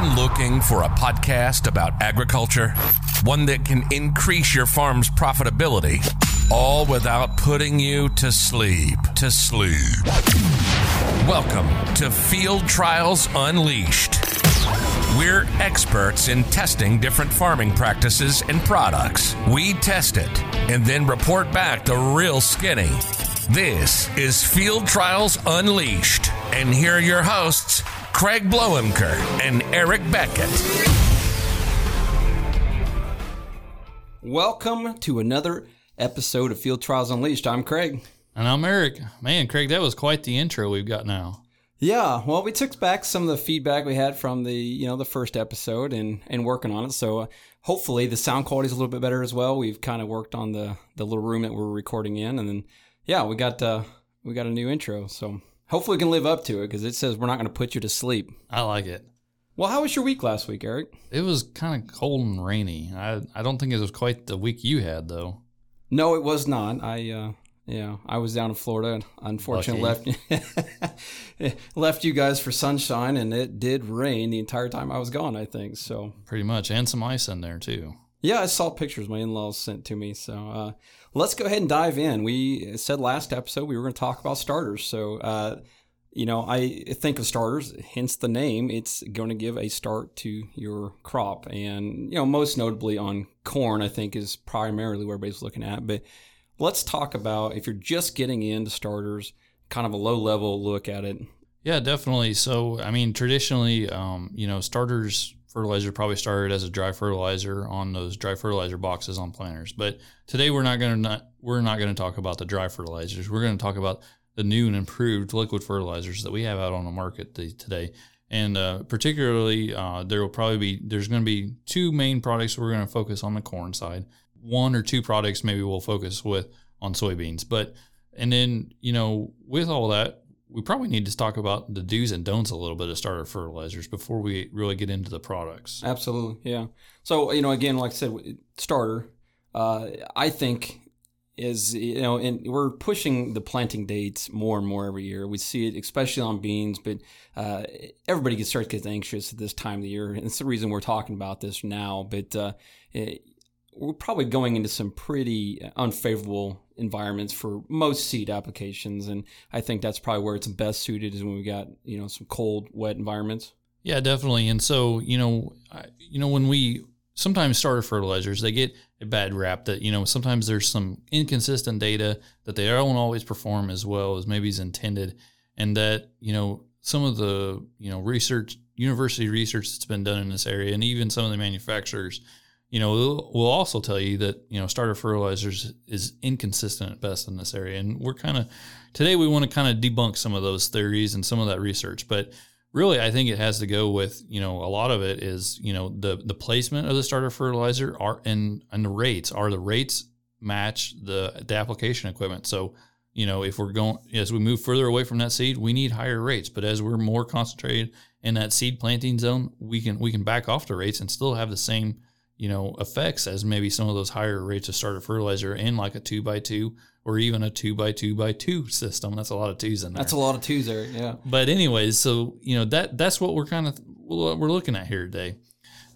been looking for a podcast about agriculture? One that can increase your farm's profitability, all without putting you to sleep. To sleep. Welcome to Field Trials Unleashed. We're experts in testing different farming practices and products. We test it and then report back the real skinny. This is Field Trials Unleashed. And here are your hosts, Craig Bloemker and Eric Beckett. Welcome to another episode of Field Trials Unleashed. I'm Craig. And I'm Eric. Man, Craig, that was quite the intro we've got now. Yeah, well, we took back some of the feedback we had from the you know the first episode and and working on it. So uh, hopefully the sound quality is a little bit better as well. We've kind of worked on the the little room that we're recording in, and then yeah, we got uh, we got a new intro. So hopefully we can live up to it because it says we're not going to put you to sleep. I like it. Well, how was your week last week, Eric? It was kind of cold and rainy. I I don't think it was quite the week you had though. No, it was not. I uh, yeah, I was down in Florida and unfortunately left left you guys for sunshine and it did rain the entire time I was gone, I think. So Pretty much, and some ice in there too. Yeah, I saw pictures my in-laws sent to me. So uh, let's go ahead and dive in. We said last episode we were going to talk about starters. So uh, you know, I think of starters, hence the name. It's going to give a start to your crop, and you know, most notably on corn, I think is primarily where everybody's looking at. But let's talk about if you're just getting into starters, kind of a low level look at it. Yeah, definitely. So, I mean, traditionally, um, you know, starters fertilizer probably started as a dry fertilizer on those dry fertilizer boxes on planters. But today we're not going to we're not going to talk about the dry fertilizers. We're going to talk about the new and improved liquid fertilizers that we have out on the market today. And uh, particularly, uh, there will probably be there's going to be two main products we're going to focus on the corn side one or two products maybe we'll focus with on soybeans. But and then you know with all that, we probably need to talk about the do's and don'ts a little bit of starter fertilizers before we really get into the products. Absolutely, yeah. So you know, again, like I said, starter. Uh, I think is you know, and we're pushing the planting dates more and more every year. We see it, especially on beans, but uh, everybody gets starts to get anxious at this time of the year, and it's the reason we're talking about this now. But uh, it, we're probably going into some pretty unfavorable environments for most seed applications, and I think that's probably where it's best suited is when we got you know some cold, wet environments. Yeah, definitely. And so you know, you know when we sometimes starter fertilizers they get a bad rap that you know sometimes there's some inconsistent data that they don't always perform as well as maybe is intended, and that you know some of the you know research university research that's been done in this area and even some of the manufacturers you know, we'll, we'll, also tell you that, you know, starter fertilizers is inconsistent at best in this area. And we're kind of, today we want to kind of debunk some of those theories and some of that research. But really, I think it has to go with, you know, a lot of it is, you know, the, the placement of the starter fertilizer are and, and the rates. Are the rates match the, the application equipment? So, you know, if we're going, as we move further away from that seed, we need higher rates. But as we're more concentrated in that seed planting zone, we can, we can back off the rates and still have the same you know, effects as maybe some of those higher rates of starter fertilizer in like a two by two or even a two by two by two system. That's a lot of twos in there. That's a lot of twos there, yeah. But anyways, so you know that that's what we're kind of we're looking at here today.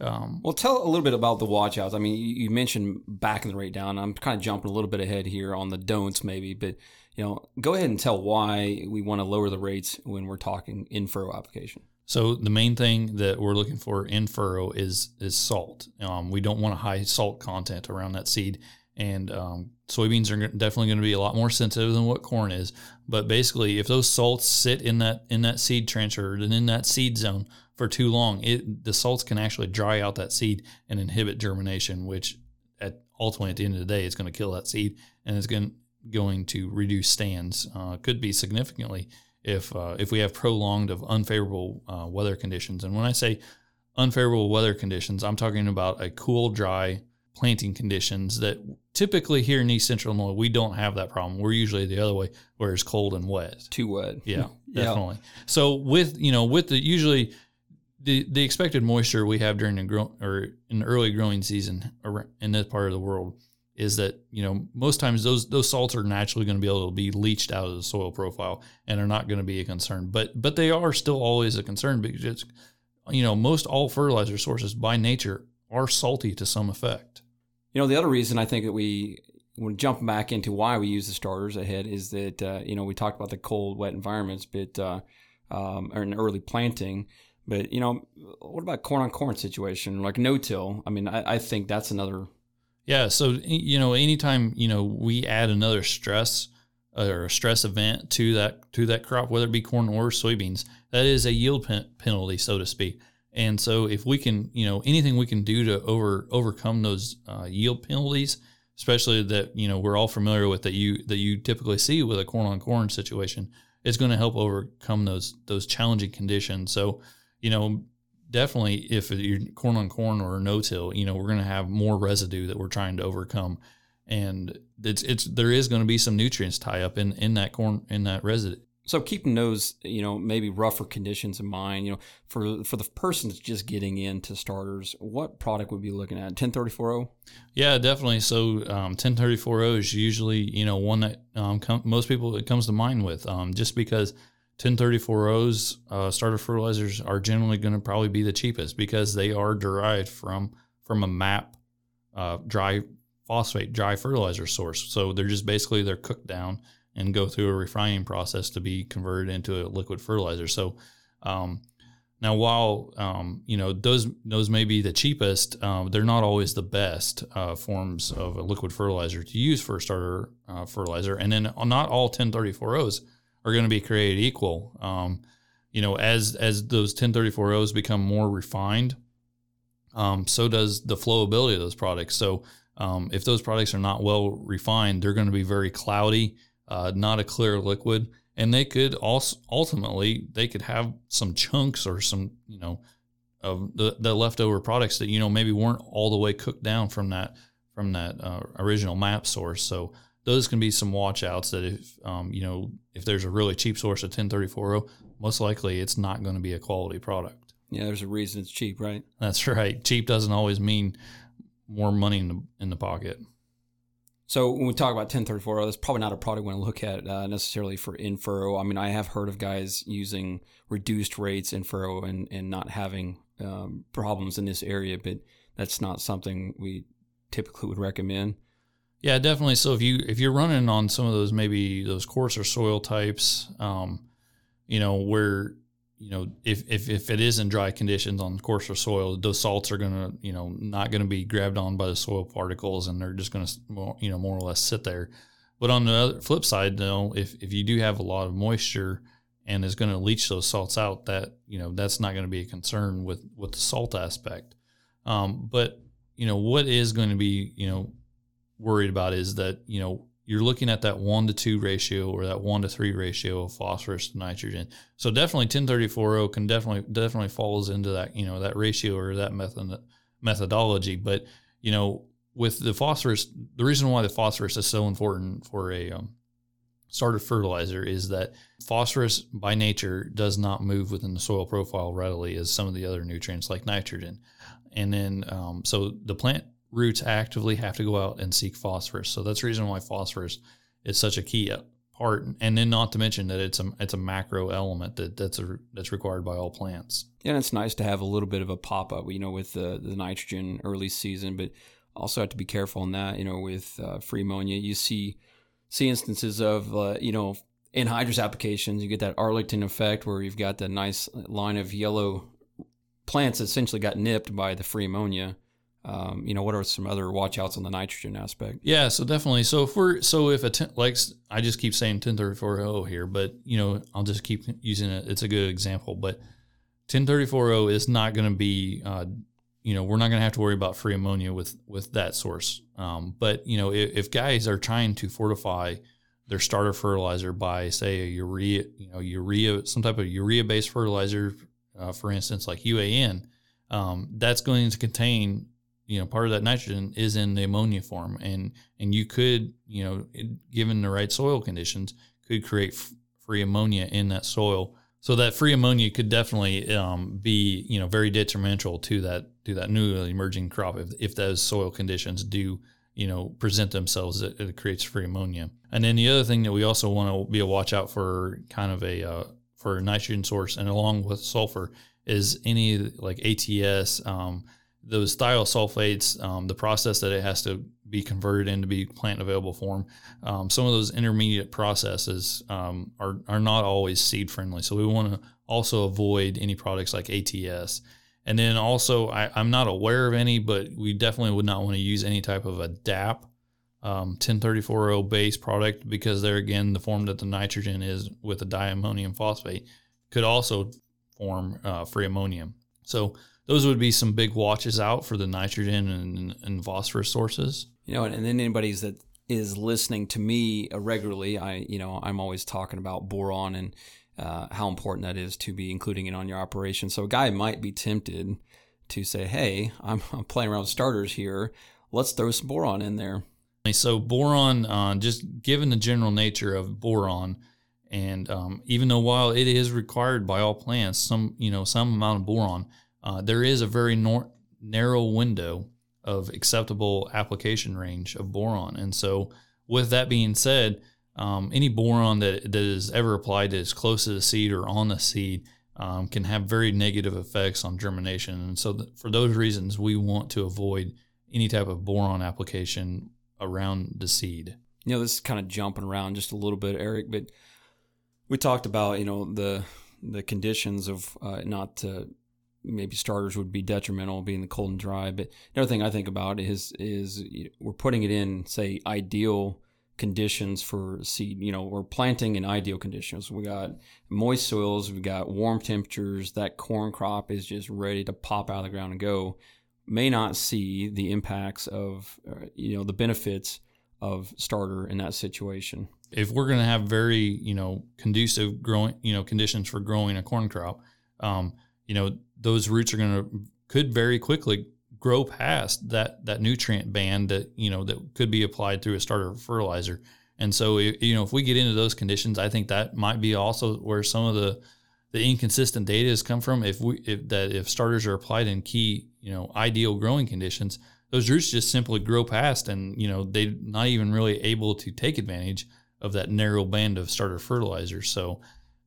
Um, well, tell a little bit about the watchouts. I mean, you, you mentioned backing the rate down. I'm kind of jumping a little bit ahead here on the don'ts, maybe, but you know, go ahead and tell why we want to lower the rates when we're talking in furrow application. So the main thing that we're looking for in furrow is is salt. Um, we don't want a high salt content around that seed, and um, soybeans are definitely going to be a lot more sensitive than what corn is. But basically, if those salts sit in that in that seed transfer and in that seed zone for too long, it the salts can actually dry out that seed and inhibit germination, which at ultimately at the end of the day, it's going to kill that seed and it's going going to reduce stands. Uh, could be significantly if uh, if we have prolonged of unfavorable uh, weather conditions. And when I say unfavorable weather conditions, I'm talking about a cool, dry planting conditions that typically here in East Central Illinois we don't have that problem. We're usually the other way where it's cold and wet. Too wet. Yeah, definitely. yeah. So with you know with the usually the the expected moisture we have during the grow or in the early growing season in this part of the world is that you know most times those those salts are naturally going to be able to be leached out of the soil profile and are not going to be a concern but but they are still always a concern because it's you know, most all fertilizer sources by nature are salty to some effect. You know, the other reason I think that we when jumping back into why we use the starters ahead is that uh, you know we talked about the cold, wet environments, but uh, um, or an early planting. But you know, what about corn on corn situation like no till? I mean, I, I think that's another. Yeah. So you know, anytime you know we add another stress or a stress event to that to that crop, whether it be corn or soybeans, that is a yield pen- penalty, so to speak. And so, if we can, you know, anything we can do to over overcome those uh, yield penalties, especially that you know we're all familiar with that you that you typically see with a corn on corn situation, it's going to help overcome those those challenging conditions. So, you know, definitely if you're corn on corn or no till, you know, we're going to have more residue that we're trying to overcome and it's it's there is going to be some nutrients tie up in in that corn in that residue. So keeping those, you know, maybe rougher conditions in mind, you know, for for the person that's just getting into starters, what product would be looking at? 1034O? Yeah, definitely. So um, 1034O is usually, you know, one that um, com- most people it comes to mind with, um, just because 1034Os uh, starter fertilizers are generally going to probably be the cheapest because they are derived from from a MAP uh, dry phosphate dry fertilizer source. So they're just basically they're cooked down and go through a refining process to be converted into a liquid fertilizer. So um, now, while um, you know those those may be the cheapest, um, they're not always the best uh, forms of a liquid fertilizer to use for a starter uh, fertilizer. And then not all 1034Os are going to be created equal. Um, you know, as as those 1034Os become more refined, um, so does the flowability of those products. So um, if those products are not well refined, they're going to be very cloudy, uh, not a clear liquid, and they could also ultimately they could have some chunks or some you know of the, the leftover products that you know maybe weren't all the way cooked down from that from that uh, original MAP source. So those can be some watchouts that if um, you know if there's a really cheap source of 1034O, most likely it's not going to be a quality product. Yeah, there's a reason it's cheap, right? That's right. Cheap doesn't always mean more money in the in the pocket. So when we talk about 1034, that's probably not a product we want to look at uh, necessarily for in furrow. I mean, I have heard of guys using reduced rates in furrow and, and not having um, problems in this area, but that's not something we typically would recommend. Yeah, definitely. So if you if you're running on some of those maybe those coarser soil types, um, you know where you know, if, if, if it is in dry conditions on coarser soil, those salts are to, you know, not to be grabbed on by the soil particles and they're just to, you know, more or less sit there. But on the other flip side, though, if, if you do have a lot of moisture and is going to leach those salts out, that, you know, that's not going to be a concern with, with the salt aspect. Um, but, you know, what is going to be, you know, worried about is that, you know, you're looking at that one to two ratio or that one to three ratio of phosphorus to nitrogen. So definitely 1034O can definitely definitely falls into that you know that ratio or that method methodology. But you know with the phosphorus, the reason why the phosphorus is so important for a um, starter fertilizer is that phosphorus by nature does not move within the soil profile readily as some of the other nutrients like nitrogen. And then um, so the plant roots actively have to go out and seek phosphorus. So that's the reason why phosphorus is such a key part. And then not to mention that it's a it's a macro element that that's a, that's required by all plants. Yeah, and it's nice to have a little bit of a pop up, you know, with the the nitrogen early season, but also have to be careful in that, you know, with uh, free ammonia. You see see instances of uh, you know in anhydrous applications. You get that Arlington effect where you've got that nice line of yellow plants essentially got nipped by the free ammonia um, you know, what are some other watchouts on the nitrogen aspect? Yeah, so definitely. So if we're so if a ten, like I just keep saying 1034O here, but you know I'll just keep using it. It's a good example, but 1034O is not going to be, uh, you know, we're not going to have to worry about free ammonia with with that source. Um, but you know, if, if guys are trying to fortify their starter fertilizer by say a urea, you know, urea, some type of urea based fertilizer, uh, for instance, like UAN, um, that's going to contain you know part of that nitrogen is in the ammonia form. And and you could you know given the right soil conditions could create f- free ammonia in that soil. So that free ammonia could definitely um, be you know very detrimental to that to that new emerging crop if, if those soil conditions do you know present themselves it, it creates free ammonia. And then the other thing that we also want to be a watch out for kind of a uh, for a nitrogen source and along with sulfur is any like ATS, um, those thiosulfates, um, the process that it has to be converted into be plant available form. Um, some of those intermediate processes um, are, are not always seed friendly. So we want to also avoid any products like ATS. And then also, I, am not aware of any, but we definitely would not want to use any type of a DAP um, 1034O base product because there again, the form that the nitrogen is with the diammonium phosphate could also form uh, free ammonium. So those would be some big watches out for the nitrogen and, and phosphorus sources. You know, and then anybody's that is listening to me regularly, I you know I'm always talking about boron and uh, how important that is to be including it on your operation. So a guy might be tempted to say, "Hey, I'm, I'm playing around with starters here. Let's throw some boron in there." So boron, uh, just given the general nature of boron, and um, even though while it is required by all plants, some you know some amount of boron, uh, there is a very nor- narrow window of acceptable application range of boron. And so, with that being said, um, any boron that, that is ever applied that is close to the seed or on the seed um, can have very negative effects on germination. And so, th- for those reasons, we want to avoid any type of boron application around the seed. You know, this is kind of jumping around just a little bit, Eric, but we talked about you know the the conditions of uh, not to maybe starters would be detrimental being the cold and dry. But another thing I think about is is we're putting it in say ideal conditions for seed. You know, we're planting in ideal conditions. We got moist soils, We've got warm temperatures. That corn crop is just ready to pop out of the ground and go. May not see the impacts of uh, you know the benefits of starter in that situation. If we're going to have very you know conducive growing you know conditions for growing a corn crop. Um, you know those roots are going to could very quickly grow past that that nutrient band that you know that could be applied through a starter fertilizer. And so you know if we get into those conditions, I think that might be also where some of the the inconsistent data has come from. If we if that if starters are applied in key you know ideal growing conditions, those roots just simply grow past, and you know they're not even really able to take advantage of that narrow band of starter fertilizer. So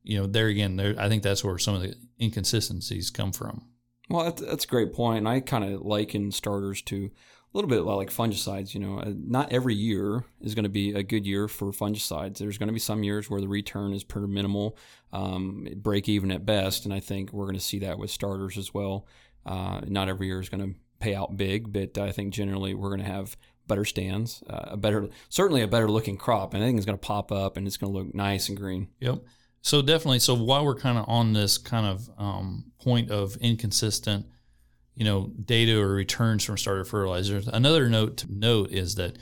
you know, there again, there I think that's where some of the inconsistencies come from. Well, that's, that's a great point, and I kind of liken starters to a little bit like fungicides. You know, uh, not every year is going to be a good year for fungicides. There's going to be some years where the return is pretty minimal, um, break even at best, and I think we're going to see that with starters as well. Uh, not every year is going to pay out big, but I think generally we're going to have better stands, uh, a better, certainly a better looking crop, and I think it's going to pop up and it's going to look nice and green. Yep. So definitely. So while we're kind of on this kind of um, point of inconsistent, you know, data or returns from starter fertilizers, another note to note is that,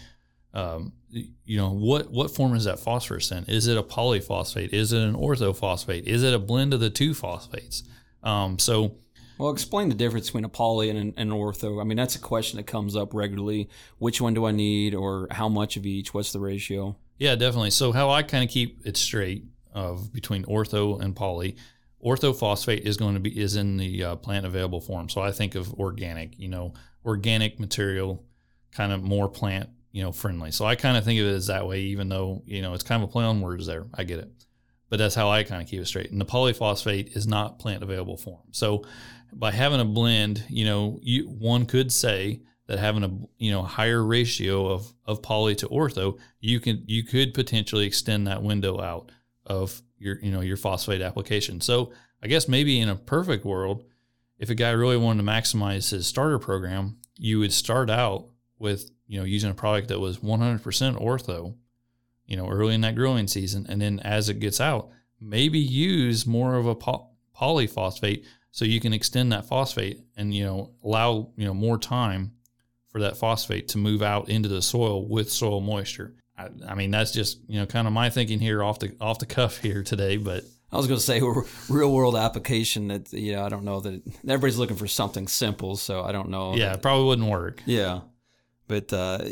um, you know, what what form is that phosphorus in? Is it a polyphosphate? Is it an orthophosphate? Is it a blend of the two phosphates? Um, so. Well, explain the difference between a poly and an, an, ortho. I mean, that's a question that comes up regularly. Which one do I need, or how much of each? What's the ratio? Yeah, definitely. So, how I kind of keep it straight of between ortho and poly. Orthophosphate is going to be is in the uh, plant available form. So I think of organic, you know, organic material, kind of more plant, you know, friendly. So I kind of think of it as that way, even though you know it's kind of a play on words there. I get it, but that's how I kind of keep it straight. And the polyphosphate is not plant available form. So by having a blend, you know, you one could say that having a you know higher ratio of of poly to ortho, you can you could potentially extend that window out of your you know your phosphate application. So I guess maybe in a perfect world, if a guy really wanted to maximize his starter program, you would start out with you know using a product that was 100% ortho, you know early in that growing season, and then as it gets out, maybe use more of a polyphosphate so you can extend that phosphate and you know allow you know more time for that phosphate to move out into the soil with soil moisture. I, I, mean, that's just you know kind of my thinking here off the off the cuff here today. But I was going to say real world application that you know, I don't know that everybody's looking for something simple, so I don't know. Yeah, that, it probably wouldn't work. Yeah, but uh,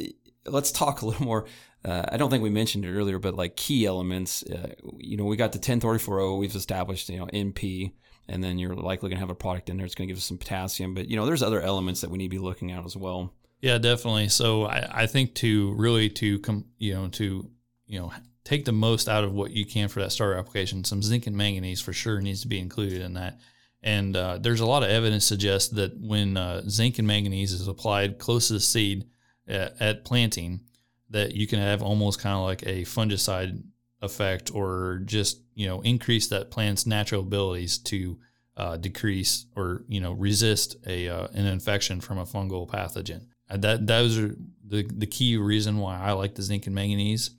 let's talk a little more. Uh, I don't think we mentioned it earlier, but like key elements. Uh, you know, we got the 1034O. We've established you know NP, and then you're likely going to have a product in there. It's going to give us some potassium, but you know, there's other elements that we need to be looking at as well. Yeah, definitely. So I, I think to really to come, you know, to you know take the most out of what you can for that starter application, some zinc and manganese for sure needs to be included in that. And uh, there's a lot of evidence suggests that when uh, zinc and manganese is applied close to the seed at, at planting, that you can have almost kind of like a fungicide effect, or just you know increase that plant's natural abilities to uh, decrease or you know resist a uh, an infection from a fungal pathogen. And that those are the the key reason why I like the zinc and manganese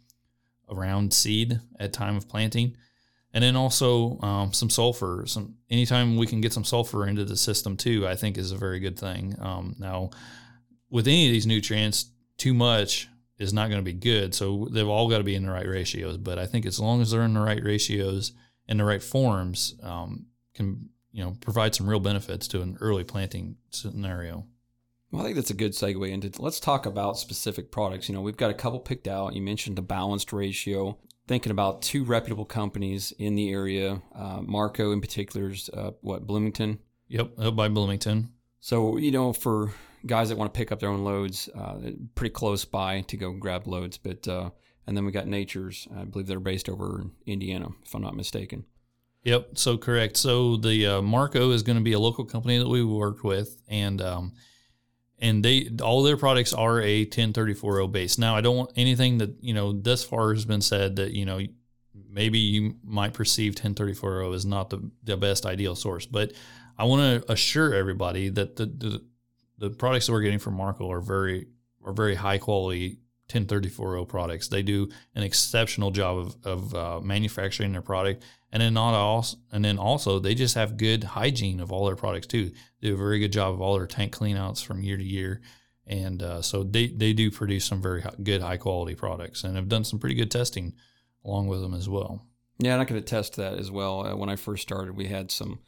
around seed at time of planting and then also um, some sulfur. Some anytime we can get some sulfur into the system too, I think is a very good thing. Um, now, with any of these nutrients, too much is not going to be good. So they've all got to be in the right ratios. But I think as long as they're in the right ratios and the right forms, um, can you know provide some real benefits to an early planting scenario. Well, I think that's a good segue into let's talk about specific products. You know, we've got a couple picked out. You mentioned the balanced ratio thinking about two reputable companies in the area. Uh, Marco, in particular, is uh, what Bloomington. Yep, up by Bloomington. So you know, for guys that want to pick up their own loads, uh, pretty close by to go grab loads. But uh, and then we got Nature's. I believe they're based over in Indiana, if I'm not mistaken. Yep, so correct. So the uh, Marco is going to be a local company that we worked with, and um, and they all their products are a 1034 base. Now, I don't want anything that you know thus far has been said that you know maybe you might perceive 1034 as not the, the best ideal source, but I want to assure everybody that the, the the products that we're getting from Marco are very are very high quality 1034 products. They do an exceptional job of, of uh, manufacturing their product and then not also, and then also they just have good hygiene of all their products too. They do a very good job of all their tank cleanouts from year to year, and uh, so they they do produce some very good high quality products and have done some pretty good testing along with them as well. Yeah, and I can attest to that as well. Uh, when I first started, we had some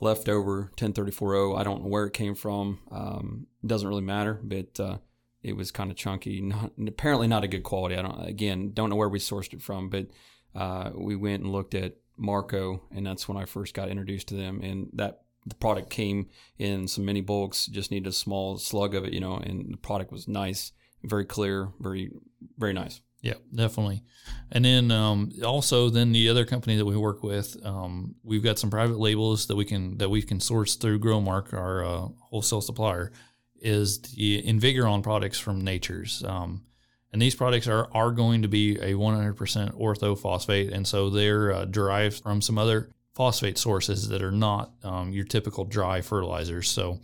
leftover 1034O. I don't know where it came from. Um, doesn't really matter, but uh, it was kind of chunky. Not apparently not a good quality. I don't again don't know where we sourced it from, but uh, we went and looked at Marco, and that's when I first got introduced to them. And that the product came in some mini bulks, just needed a small slug of it, you know, and the product was nice, very clear, very, very nice. Yeah, definitely. And then um, also, then the other company that we work with, um, we've got some private labels that we can that we can source through Growmark, our uh, wholesale supplier, is the Invigoron products from Nature's. Um, and these products are, are going to be a 100% orthophosphate. And so they're uh, derived from some other phosphate sources that are not um, your typical dry fertilizers. So,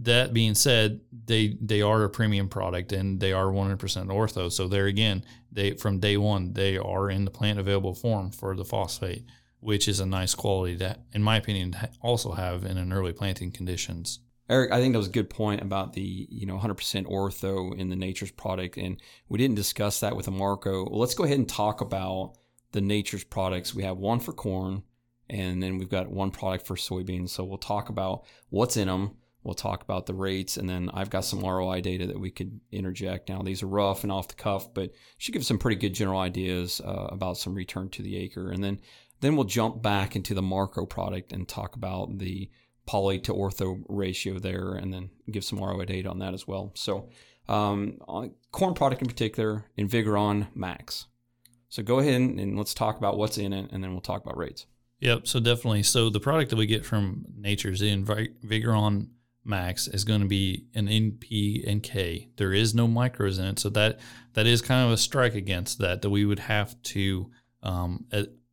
that being said, they they are a premium product and they are 100% ortho. So there again, they from day one they are in the plant available form for the phosphate, which is a nice quality that, in my opinion, also have in an early planting conditions. Eric, I think that was a good point about the you know 100% ortho in the Nature's product, and we didn't discuss that with Marco. Well, let's go ahead and talk about the Nature's products. We have one for corn, and then we've got one product for soybeans. So we'll talk about what's in them. We'll talk about the rates, and then I've got some ROI data that we could interject. Now these are rough and off the cuff, but should give some pretty good general ideas uh, about some return to the acre, and then then we'll jump back into the Marco product and talk about the poly to ortho ratio there, and then give some ROI data on that as well. So, um, corn product in particular, Invigoron Max. So go ahead and, let's talk about what's in it, and then we'll talk about rates. Yep. So definitely. So the product that we get from Nature's Invigoron Max is going to be an NP and K. There is no micros in it, so that that is kind of a strike against that. That we would have to um,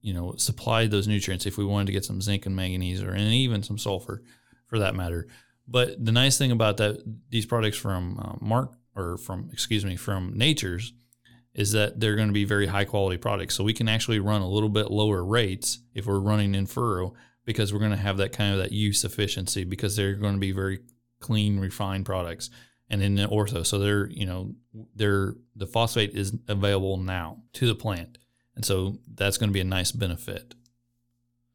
you know, supply those nutrients if we wanted to get some zinc and manganese or and even some sulfur for that matter. But the nice thing about that, these products from uh, Mark or from, excuse me, from Nature's is that they're going to be very high quality products. So we can actually run a little bit lower rates if we're running in furrow because we're going to have that kind of that use efficiency because they're going to be very clean, refined products. And in the ortho, so they're, you know, they're, the phosphate is available now to the plant. And so that's going to be a nice benefit.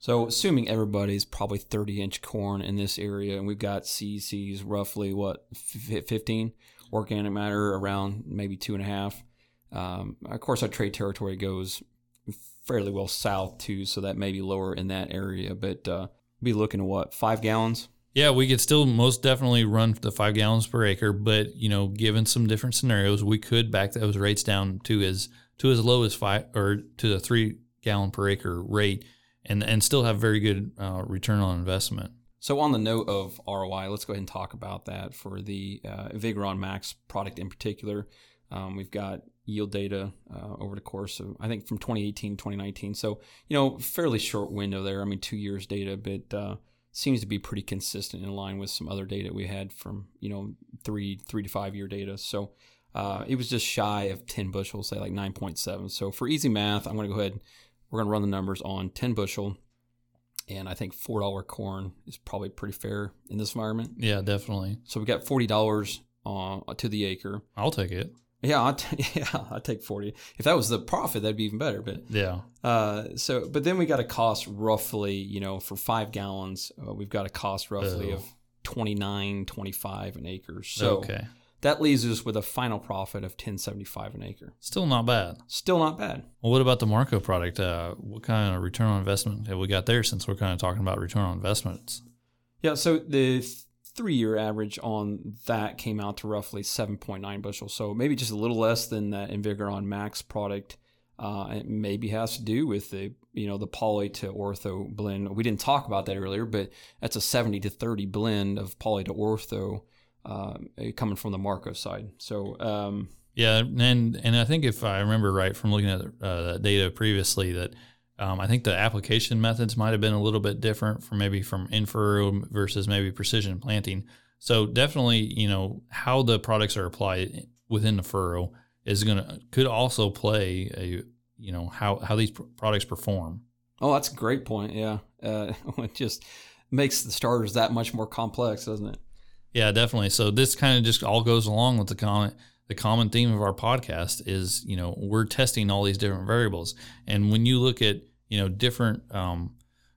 So, assuming everybody's probably 30 inch corn in this area, and we've got CECs roughly what 15 organic matter around maybe two and a half. Um, of course, our trade territory goes fairly well south too, so that may be lower in that area. But uh, be looking at what five gallons. Yeah, we could still most definitely run the five gallons per acre, but you know, given some different scenarios, we could back those rates down to as to as low as five or to the three gallon per acre rate and, and still have very good uh, return on investment. So on the note of ROI, let's go ahead and talk about that for the uh, Vigron Max product in particular. Um, we've got yield data uh, over the course of I think from 2018 to 2019. So you know, fairly short window there. I mean, two years data, but uh, seems to be pretty consistent in line with some other data we had from you know three three to five year data. So uh, it was just shy of 10 bushels, say like 9.7. So for easy math, I'm going to go ahead. We're going to run the numbers on 10 bushel and I think four dollar corn is probably pretty fair in this environment. Yeah, definitely. So we got forty dollars uh, to the acre. I'll take it. Yeah, I'd t- yeah, I'd take forty. If that was the profit, that'd be even better. But Yeah. uh, so, but then we got a cost roughly, you know, for five gallons, uh, we've got a cost roughly Oh. of 29, 25 an acre. So okay. that leaves us with a final profit of ten seventy five an acre. Still not bad. Still not bad. Well, what about the Marco product? Uh, what kind of return on investment have we got there since we're kind of talking about return on investments? Yeah, so the three year average on that came out to roughly 7.9 bushels. So maybe just a little less than that Invigoron Max product. Uh, it maybe has to do with the you know the poly to ortho blend. We didn't talk about that earlier, but that's a 70 to 30 blend of poly to ortho um, coming from the Marco side. So um, Yeah, and and I think if I remember right from looking at uh, data previously, that um, I think the application methods might have been a little bit different from maybe from furrow versus maybe precision planting. So definitely, you know, how the products are applied within the furrow is gonna could also play a you know how how these pr- products perform. oh, that's a great point. Yeah, uh, it just makes the starters that much more complex, doesn't it? Yeah, definitely. So this kind of just all goes along with the common the common theme of our podcast is you know we're testing all these different variables, and when you look at you know different um,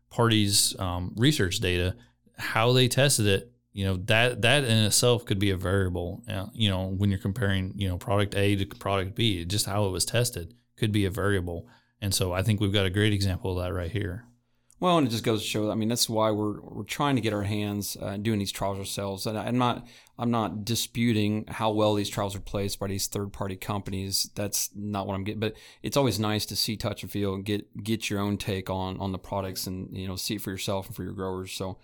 parties' um, research data, how they tested it, you know that that in itself could be a variable. Uh, you know when you're comparing you know product A to product B, just how it was tested could be a variable. And so I think we've got a great example of that right here. Well, and it just goes to show. I mean, that's why we're we're trying to get our hands uh, doing these trials ourselves. And I'm not I'm not disputing how well these trials are placed by these third party companies. That's not what I'm getting. But it's always nice to see, touch, and feel, and get get your own take on on the products, and you know, see it for yourself and for your growers. So.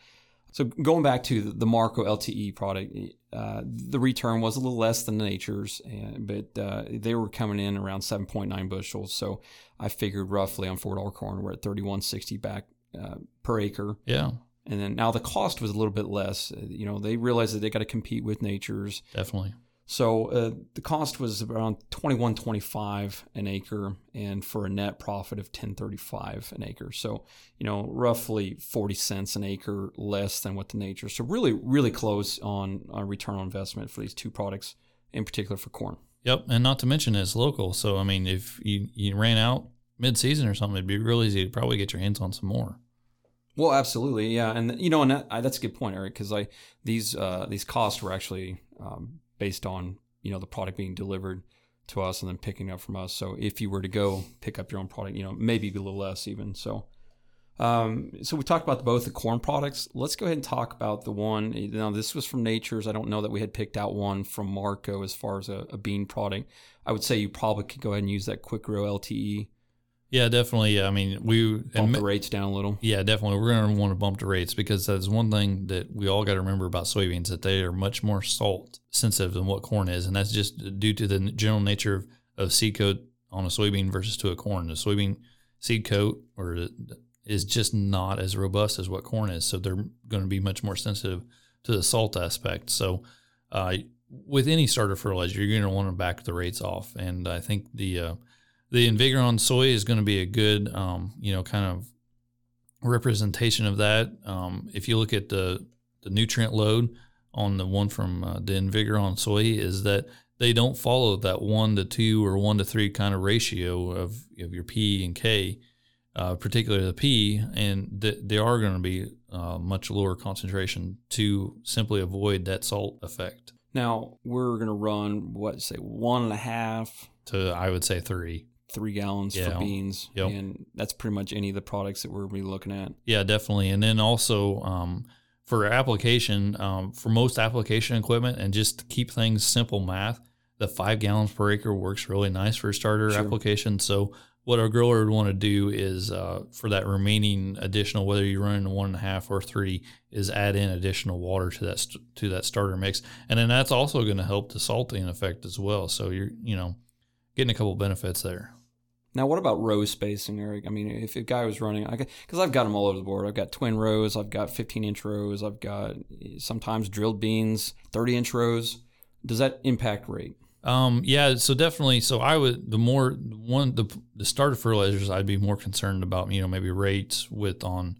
So going back to the Marco LTE product, uh, the return was a little less than Nature's, but uh, they were coming in around 7.9 bushels. So I figured roughly on four dollar corn, we're at 31.60 back uh, per acre. Yeah, And then now the cost was a little bit less. Uh, You know, they realized that they got to compete with Nature's. definitely. So uh, the cost was around 21.25 an acre, and for a net profit of 10.35 an acre. So you know, roughly 40 cents an acre less than what the Nature. So really, really close on on return on investment for these two products, in particular for corn. Yep, and not to mention it's local. So I mean, if you, you ran out mid season or something, it'd be real easy to probably get your hands on some more. Well, absolutely, yeah, and you know, and that, I, that's a good point, Eric, because I these uh, these costs were actually um, based on you know the product being delivered to us and then picking up from us. So if you were to go pick up your own product, you know, maybe a little less even. So, um, so we talked about both the corn products. Let's go ahead and talk about the one. Now, this was from Nature's. I don't know that we had picked out one from Marco as far as a, a bean product. I would say you probably could go ahead and use that Quick Grow LTE. Yeah, definitely. Yeah, I mean, we Bump and the rates down a little. Yeah, definitely. We're going to want to bump the rates because that's one thing that we all got to remember about soybeans that they are much more salt sensitive than what corn is, and that's just due to the general nature of, of seed coat on a soybean versus to a corn. The soybean seed coat or is just not as robust as what corn is, so they're going to be much more sensitive to the salt aspect. So, uh, with any starter fertilizer, you're going to want to back the rates off, and I think the uh, the Invigoron soy is going to be a good, um, you know, kind of representation of that. Um, if you look at the the nutrient load on the one from uh, the Invigoron soy, is that they don't follow that one to two or one to three kind of ratio of, of your P and K, uh, particularly the P, and th- they are going to be uh, much lower concentration to simply avoid that salt effect. Now we're gonna run what say one and a half, To I would say three. Three gallons Yeah. for beans, Yep. and that's pretty much any of the products that we're be looking at. Yeah, definitely. And then also um, for application, um, for most application equipment, and just to keep things simple math, the five gallons per acre works really nice for a starter Sure. application. So what our grower would want to do is uh, for that remaining additional, whether you're running one and a half or three, is add in additional water to that st- to that starter mix, and then that's also going to help the salting effect as well. So you're you know getting a couple benefits there. Now, what about row spacing, Eric? I mean, if a guy was running, because I've got them all over the board. I've got twin rows, I've got 15 inch rows, I've got sometimes drilled beans, 30 inch rows. Does that impact rate? Um, yeah, so definitely. So I would the more one the the starter fertilizers I'd be more concerned about. You know, maybe rates with on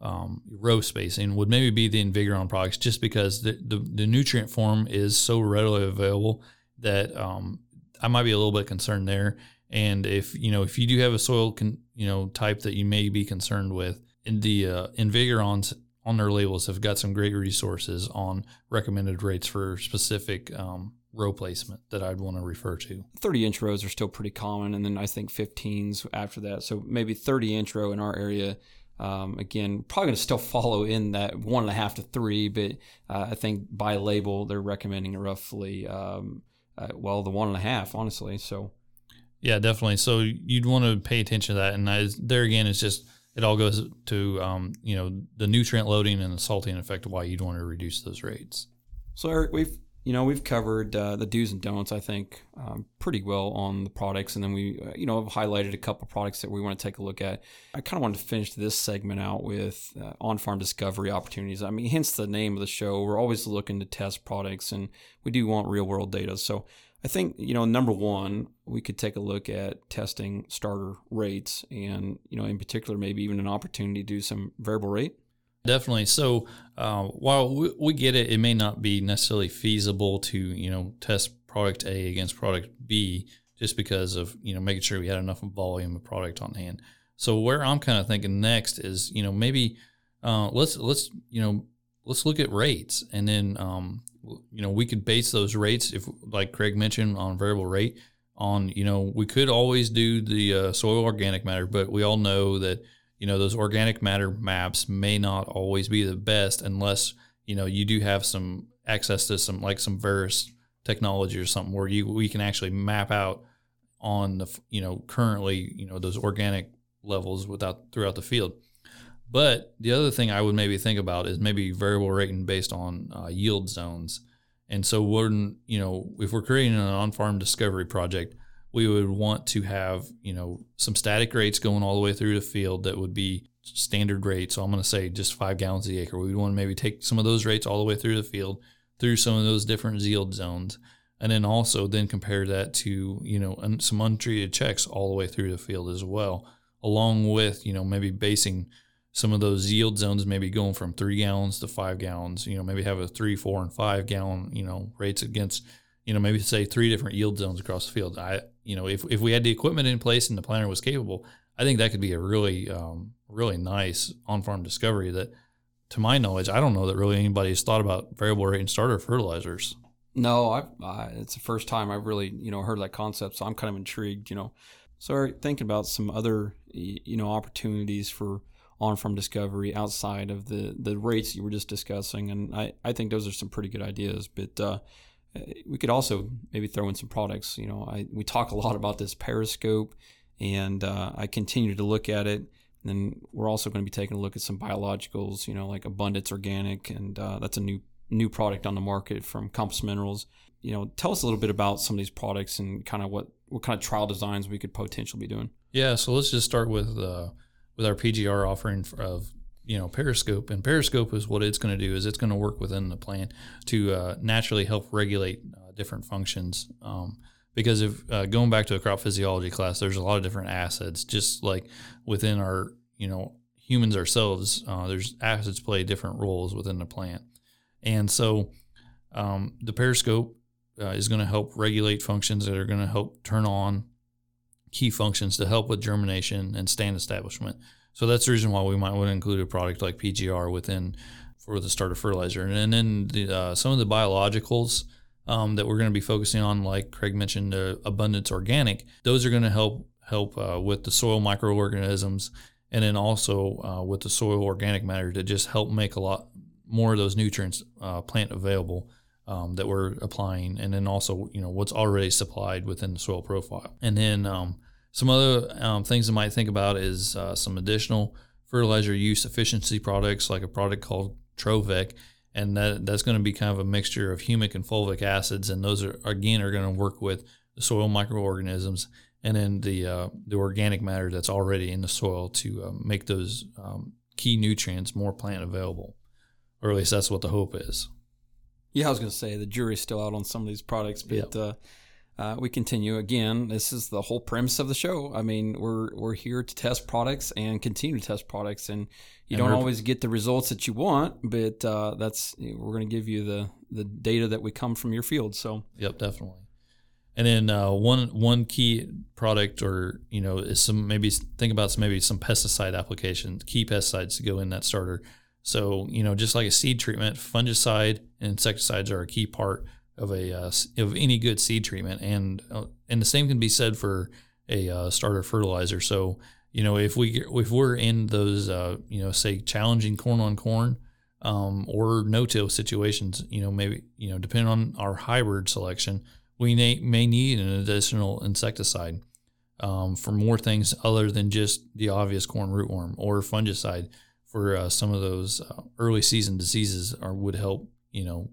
um, row spacing would maybe be the Invigoron products, just because the, the, the nutrient form is so readily available that um, I might be a little bit concerned there. And if you know if you do have a soil con, you know type that you may be concerned with, in the uh, Invigorons on their labels have got some great resources on recommended rates for specific um, row placement that I'd want to refer to. 30 inch rows are still pretty common, and then I think 15s after that. So maybe 30 inch row in our area. Um, again, probably going to still follow in that one and a half to three, but uh, I think by label they're recommending roughly, um, uh, well, the one and a half, honestly. So yeah, definitely. So you'd want to pay attention to that, and I, there again, it's just it all goes to um, you know the nutrient loading and the salting effect why you'd want to reduce those rates. So Eric, we've you know we've covered uh, the do's and don'ts I think um, pretty well on the products, and then we uh, you know have highlighted a couple products that we want to take a look at. I kind of wanted to finish this segment out with uh, on-farm discovery opportunities. I mean, hence the name of the show. We're always looking to test products, and we do want real-world data. So I think, you know, number one, we could take a look at testing starter rates and, you know, in particular, maybe even an opportunity to do some variable rate. Definitely. So uh, while we, we, get it, it may not be necessarily feasible to, you know, test product A against product B just because of, you know, making sure we had enough volume of product on hand. So where I'm kind of thinking next is, you know, maybe uh, let's, let's, you know, let's look at rates and then um, you know we could base those rates if like craig mentioned on variable rate on you know we could always do the uh, soil organic matter but we all know that you know those organic matter maps may not always be the best unless you know you do have some access to some like some Veris technology or something where you we can actually map out on the you know currently you know those organic levels without throughout the field but the other thing I would maybe think about is maybe variable rating based on uh, yield zones. And so, when you know, if we're creating an on-farm discovery project, we would want to have you know some static rates going all the way through the field that would be standard rates. So I'm going to say just five gallons the acre. We would want to maybe take some of those rates all the way through the field, through some of those different yield zones, and then also then compare that to you know some untreated checks all the way through the field as well, along with you know maybe basing some of those yield zones maybe going from three gallons to five gallons you know maybe have a three four and five gallon you know rates against you know maybe say three different yield zones across the field. I you know if, if we had the equipment in place and the planter was capable i think that could be a really um, really nice on-farm discovery that to my knowledge i don't know that really anybody's thought about variable rate and starter fertilizers. No I, I it's the first time i've really you know heard that concept so i'm kind of intrigued you know. So thinking about some other you know opportunities for on-farm discovery outside of the, the rates you were just discussing. And I, I think those are some pretty good ideas. But uh, we could also maybe throw in some products. You know, I, we talk a lot about this periscope, and uh, I continue to look at it. And we're also going to be taking a look at some biologicals, you know, like Abundance Organic, and uh, that's a new new product on the market from Compass Minerals. You know, tell us a little bit about some of these products and kind of what what kind of trial designs we could potentially be doing. Yeah, so let's just start with uh, with our PGR offering of you know Periscope, and Periscope is what it's going to do is it's going to work within the plant to uh, naturally help regulate uh, different functions. Um, because if uh, going back to a crop physiology class, there's a lot of different acids, just like within our you know humans ourselves, uh, there's acids play different roles within the plant, and so um, the Periscope uh, is going to help regulate functions that are going to help turn on key functions to help with germination and stand establishment. So that's the reason why we might want to include a product like PGR within for the starter fertilizer. And then the, uh, some of the biologicals um, that we're going to be focusing on, like Craig mentioned, uh, Abundance Organic, those are going to help help uh, with the soil microorganisms and then also uh, with the soil organic matter to just help make a lot more of those nutrients uh, plant available um, that we're applying, and then also you know what's already supplied within the soil profile. And then um, some other um, things I might think about is uh, some additional fertilizer use efficiency products, like a product called Trovec, and that that's going to be kind of a mixture of humic and fulvic acids, and those are again are going to work with the soil microorganisms and then the uh, the organic matter that's already in the soil to uh, make those um, key nutrients more plant available, or at least that's what the hope is. Yeah, I was going to say the jury's still out on some of these products, but yep. uh, uh, we continue again. This is the whole premise of the show. I mean, we're we're here to test products and continue to test products, and you and don't always get the results that you want, but uh, that's we're going to give you the the data that we come from your field. So, yep, definitely. And then uh, one one key product, or you know, is some maybe think about some maybe some pesticide applications, key pesticides to go in that starter. So you know, just like a seed treatment, fungicide and insecticides are a key part of a uh, of any good seed treatment, and uh, and the same can be said for a uh, starter fertilizer. So you know, if we if we're in those uh, you know say challenging corn on corn um, or no till situations, you know, maybe you know depending on our hybrid selection we may, may need an additional insecticide um, for more things other than just the obvious corn rootworm or fungicide for uh, some of those uh, early season diseases or would help you know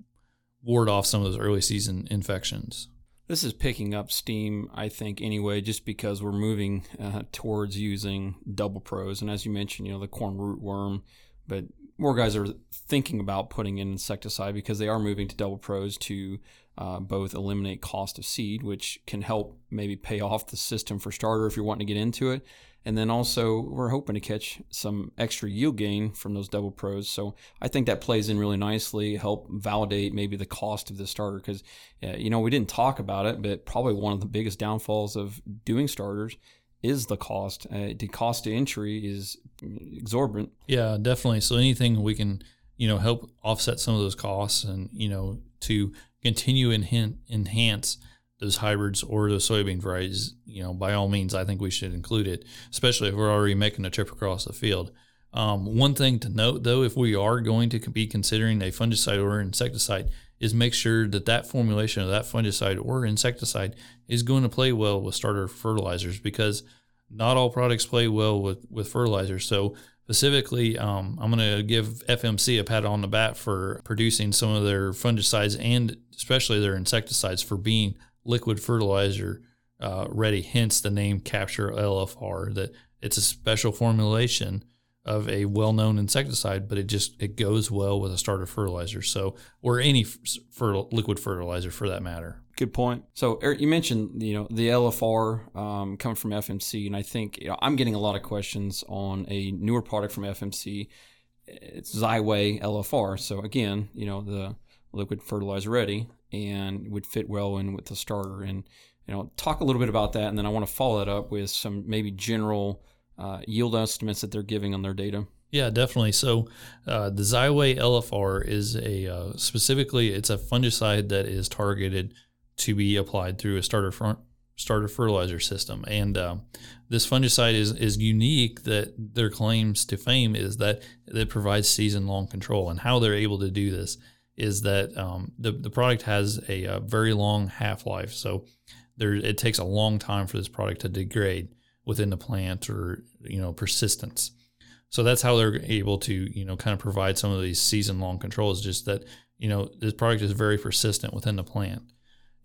ward off some of those early season infections this is picking up steam i think anyway just because we're moving uh, towards using double pros and as you mentioned you know the corn rootworm but more guys are thinking about putting in insecticide because they are moving to double pros to uh, both eliminate cost of seed, which can help maybe pay off the system for starter if you're wanting to get into it. And then also, we're hoping to catch some extra yield gain from those double pros. So I think that plays in really nicely, help validate maybe the cost of the starter. Because, uh, you know, we didn't talk about it, but probably one of the biggest downfalls of doing starters is the cost. Uh, the cost to entry is exorbitant. Yeah, definitely. So anything we can, you know, help offset some of those costs and, you know, to continue and enhance those hybrids or those soybean varieties, you know, by all means, I think we should include it, especially if we're already making a trip across the field. Um, one thing to note, though, if we are going to be considering a fungicide or insecticide, is make sure that that formulation of that fungicide or insecticide is going to play well with starter fertilizers because not all products play well with, with fertilizers. So specifically, um, I'm going to give FMC a pat on the back for producing some of their fungicides and especially their insecticides, for being liquid fertilizer uh, ready. Hence the name Capture LFR. That it's a special formulation of a well-known insecticide, but it just it goes well with a starter fertilizer. So or any liquid fertilizer for that matter. Good point. So Eric, you mentioned you know the LFR um, coming from FMC, and I think you know, I'm getting a lot of questions on a newer product from FMC. It's Xyway LFR. So again, you know the liquid fertilizer ready and would fit well in with the starter. And you know, talk a little bit about that, and then I want to follow that up with some maybe general uh, yield estimates that they're giving on their data. Yeah, definitely. So uh, the Xyway LFR is a uh, specifically it's a fungicide that is targeted to be applied through a starter front starter fertilizer system. And um, this fungicide is, is unique that their claims to fame is that it provides season long control. And how they're able to do this is that um, the the product has a, a very long half life. So there it takes a long time for this product to degrade within the plant or you know persistence. So that's how they're able to you know kind of provide some of these season long controls. Just that you know this product is very persistent within the plant.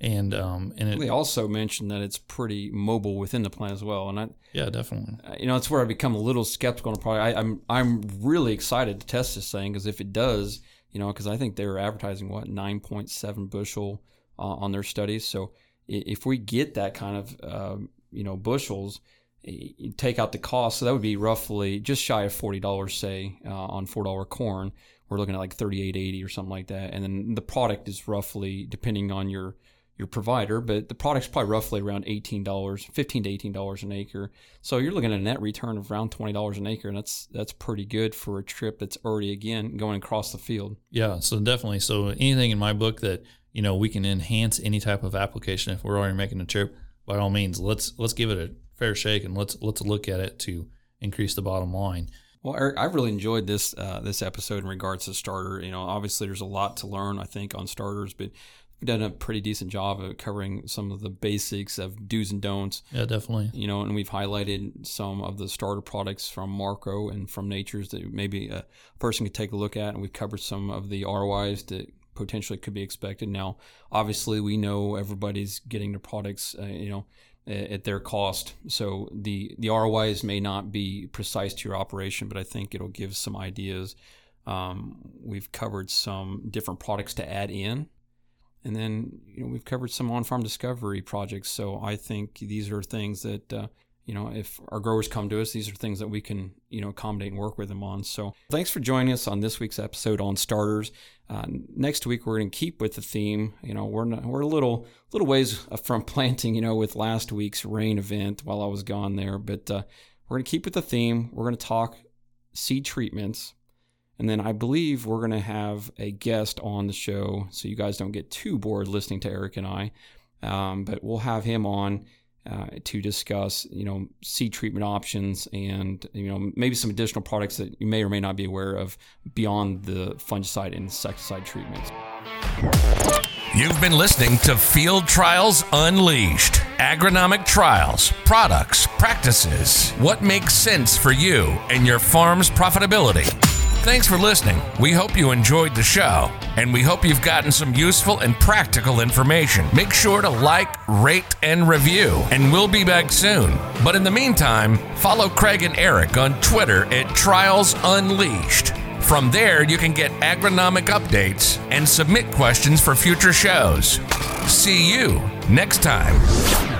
And um, and it, they also mentioned that it's pretty mobile within the plant as well. And I yeah, definitely. You know, it's where I become a little skeptical on the product. I, I'm I'm really excited to test this thing because if it does, you know, because I think they were advertising what 9.7 bushel uh, on their studies. So if we get that kind of uh, you know bushels, you take out the cost, so that would be roughly just shy of forty dollars, say uh, on four dollar corn. We're looking at like thirty eight eighty or something like that, and then the product is roughly depending on your your provider, but the product's probably roughly around eighteen dollars, fifteen to eighteen dollars an acre. So you're looking at a net return of around twenty dollars an acre, and that's that's pretty good for a trip that's already again going across the field. Yeah, so definitely. So anything in my book that you know we can enhance any type of application if we're already making a trip, by all means, let's let's give it a fair shake and let's let's look at it to increase the bottom line. Well, Eric, I've really enjoyed this uh, this episode in regards to starter. You know, obviously there's a lot to learn, I think, on starters, but done a pretty decent job of covering some of the basics of do's and don'ts. Yeah, definitely. You know, and we've highlighted some of the starter products from Marco and from Nature's that maybe a person could take a look at, and we've covered some of the ROIs that potentially could be expected. Now, obviously, we know everybody's getting their products, uh, you know, at their cost. So the the ROIs may not be precise to your operation, but I think it'll give some ideas. Um, we've covered some different products to add in, and then you know we've covered some on-farm discovery projects. So I think these are things that uh, you know, if our growers come to us, these are things that we can, you know, accommodate and work with them on. So thanks for joining us on this week's episode on starters. Uh, next week we're going to keep with the theme. You know, we're not, we're a little little ways from planting. You know, with last week's rain event while I was gone there, but uh, we're going to keep with the theme. We're going to talk seed treatments. And then I believe we're going to have a guest on the show so you guys don't get too bored listening to Eric and I. Um, but we'll have him on uh, to discuss, you know, seed treatment options and, you know, maybe some additional products that you may or may not be aware of beyond the fungicide and insecticide treatments. You've been listening to Field Trials Unleashed agronomic trials, products, practices, what makes sense for you and your farm's profitability. Thanks for listening. We hope you enjoyed the show, and we hope you've gotten some useful and practical information. Make sure to like, rate, and review, and we'll be back soon. But in the meantime, follow Craig and Eric on Twitter at Trials Unleashed. From there, you can get agronomic updates and submit questions for future shows. See you next time.